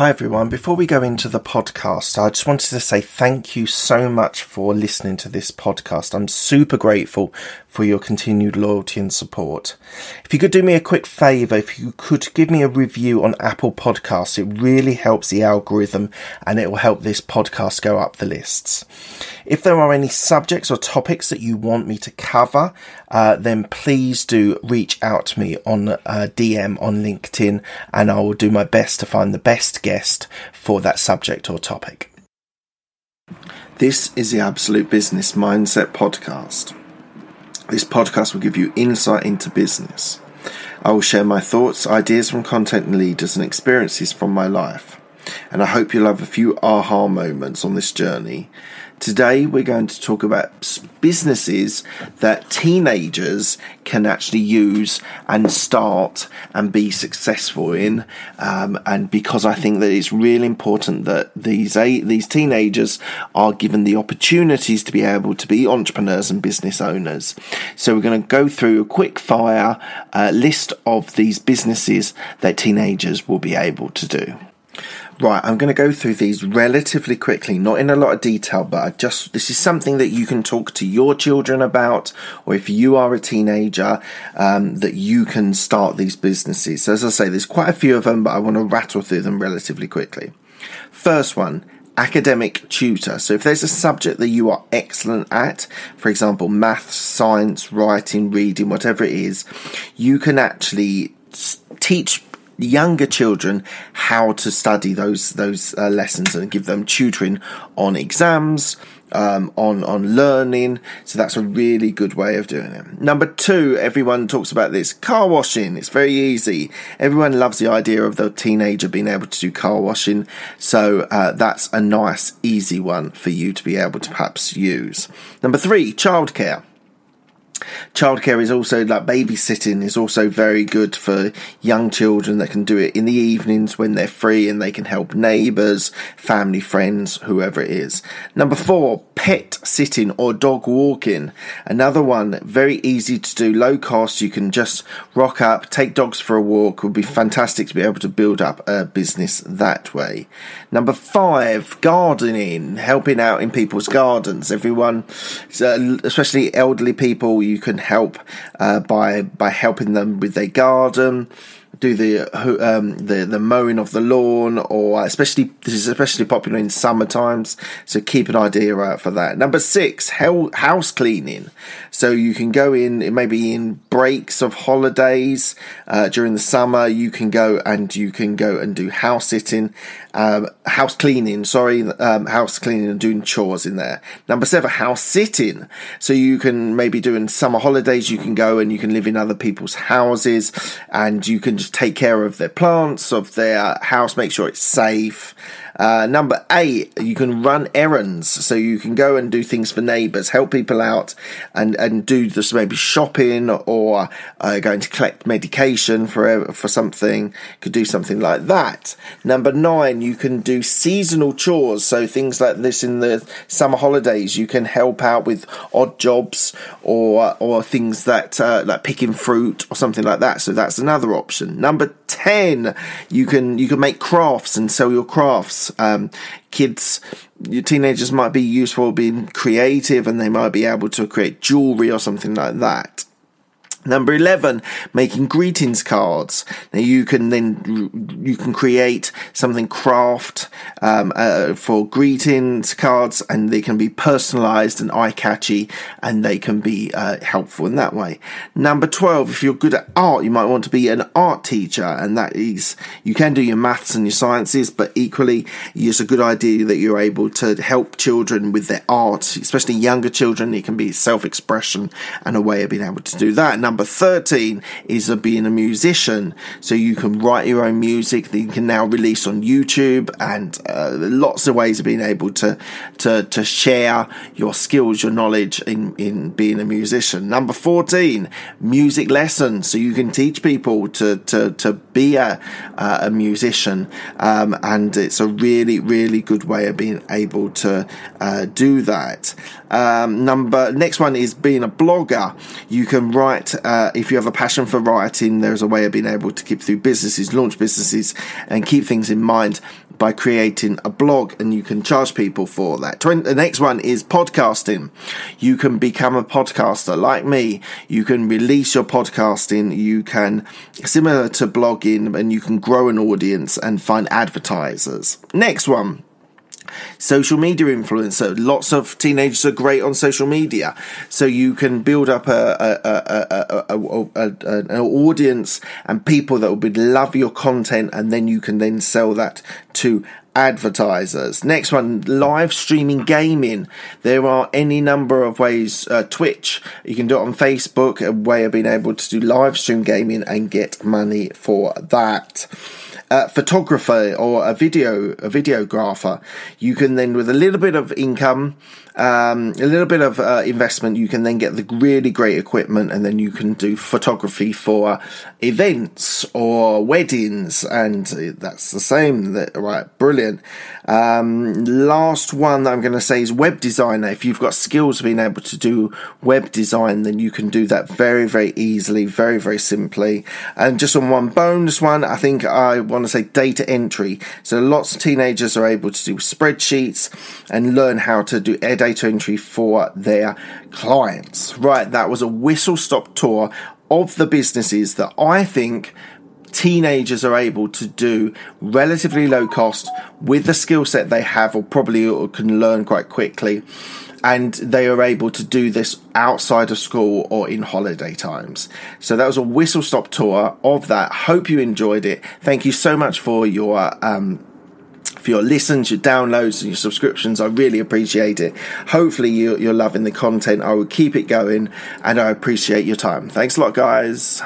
Hi everyone. Before we go into the podcast, I just wanted to say thank you so much for listening to this podcast. I'm super grateful for your continued loyalty and support. If you could do me a quick favor, if you could give me a review on Apple Podcasts, it really helps the algorithm and it will help this podcast go up the lists. If there are any subjects or topics that you want me to cover, uh, then please do reach out to me on uh, DM on LinkedIn and I will do my best to find the best guest for that subject or topic. This is the Absolute Business Mindset Podcast. This podcast will give you insight into business. I will share my thoughts, ideas from content leaders, and experiences from my life. And I hope you'll have a few aha moments on this journey Today, we're going to talk about businesses that teenagers can actually use and start and be successful in. Um, and because I think that it's really important that these these teenagers are given the opportunities to be able to be entrepreneurs and business owners. So we're going to go through a quick fire uh, list of these businesses that teenagers will be able to do. Right, I'm going to go through these relatively quickly, not in a lot of detail, but I just this is something that you can talk to your children about, or if you are a teenager, um, that you can start these businesses. So, as I say, there's quite a few of them, but I want to rattle through them relatively quickly. First one, academic tutor. So if there's a subject that you are excellent at, for example, maths, science, writing, reading, whatever it is, you can actually teach younger children how to study those those uh, lessons and give them tutoring on exams um, on on learning. So that's a really good way of doing it. Number two, everyone talks about this car washing. It's very easy. Everyone loves the idea of the teenager being able to do car washing. So uh, that's a nice, easy one for you to be able to perhaps use. Number three, childcare. Childcare is also like babysitting is also very good for young children that can do it in the evenings when they're free and they can help neighbours, family, friends, whoever it is. Number four, pet sitting or dog walking. Another one, very easy to do, low cost. You can just rock up, take dogs for a walk. Would be fantastic to be able to build up a business that way. Number five, gardening, helping out in people's gardens. Everyone, uh, especially elderly people, you can help uh, by by helping them with their garden do the um, the the mowing of the lawn, or especially this is especially popular in summer times. So keep an idea out for that. Number six, house cleaning. So you can go in maybe in breaks of holidays uh, during the summer. You can go and you can go and do house sitting, um, house cleaning. Sorry, um, house cleaning and doing chores in there. Number seven, house sitting. So you can maybe do in summer holidays. You can go and you can live in other people's houses, and you can just take care of their plants, of their house, make sure it's safe. Uh, number eight, you can run errands. So you can go and do things for neighbours, help people out, and, and do this maybe shopping or uh, going to collect medication for, for something. Could do something like that. Number nine, you can do seasonal chores. So things like this in the summer holidays, you can help out with odd jobs or, or things that, uh, like picking fruit or something like that. So that's another option. Number 10, you can, you can make crafts and sell your crafts. Um, kids, your teenagers might be useful being creative and they might be able to create jewelry or something like that. Number 11, making greetings cards. Now you can then, you can create something craft, um, uh, for greetings cards and they can be personalized and eye catchy and they can be, uh, helpful in that way. Number 12, if you're good at art, you might want to be an art teacher and that is, you can do your maths and your sciences, but equally it's a good idea that you're able to help children with their art, especially younger children. It can be self-expression and a way of being able to do that. Number 13 is uh, being a musician. So you can write your own music that you can now release on YouTube and uh, lots of ways of being able to, to, to share your skills, your knowledge in, in being a musician. Number 14, music lessons. So you can teach people to, to, to be a, uh, a musician. Um, and it's a really, really good way of being able to uh, do that. Um, number next one is being a blogger. You can write uh, if you have a passion for writing. There's a way of being able to keep through businesses, launch businesses, and keep things in mind by creating a blog and you can charge people for that. The next one is podcasting. You can become a podcaster like me. You can release your podcasting. You can, similar to blogging, and you can grow an audience and find advertisers. Next one social media influencer. Lots of teenagers are great on social media, so you can build up a, a, a, an audience and people that would love your content, and then you can then sell that to advertisers. Next one, live streaming gaming. There are any number of ways. Uh, Twitch, you can do it on Facebook, a way of being able to do live stream gaming and get money for that photographer or a video a videographer, you can then with a little bit of income, um, a little bit of uh, investment, you can then get the really great equipment, and then you can do photography for events or weddings, and that's the same. That right, brilliant. Um, last one that I'm going to say is web designer. If you've got skills being able to do web design, then you can do that very very easily, very very simply. And just on one bonus one, I think I want to say data entry. So lots of teenagers are able to do spreadsheets and learn how to do data entry for their clients. Right, that was a whistle stop tour of the businesses that I think teenagers are able to do relatively low cost with the skill set they have or probably can learn quite quickly and they are able to do this outside of school or in holiday times. So that was a whistle stop tour of that. Hope you enjoyed it. Thank you so much for your um, for your listens, your downloads, and your subscriptions. I really appreciate it. Hopefully, you, you're loving the content. I will keep it going, and I appreciate your time. Thanks a lot, guys.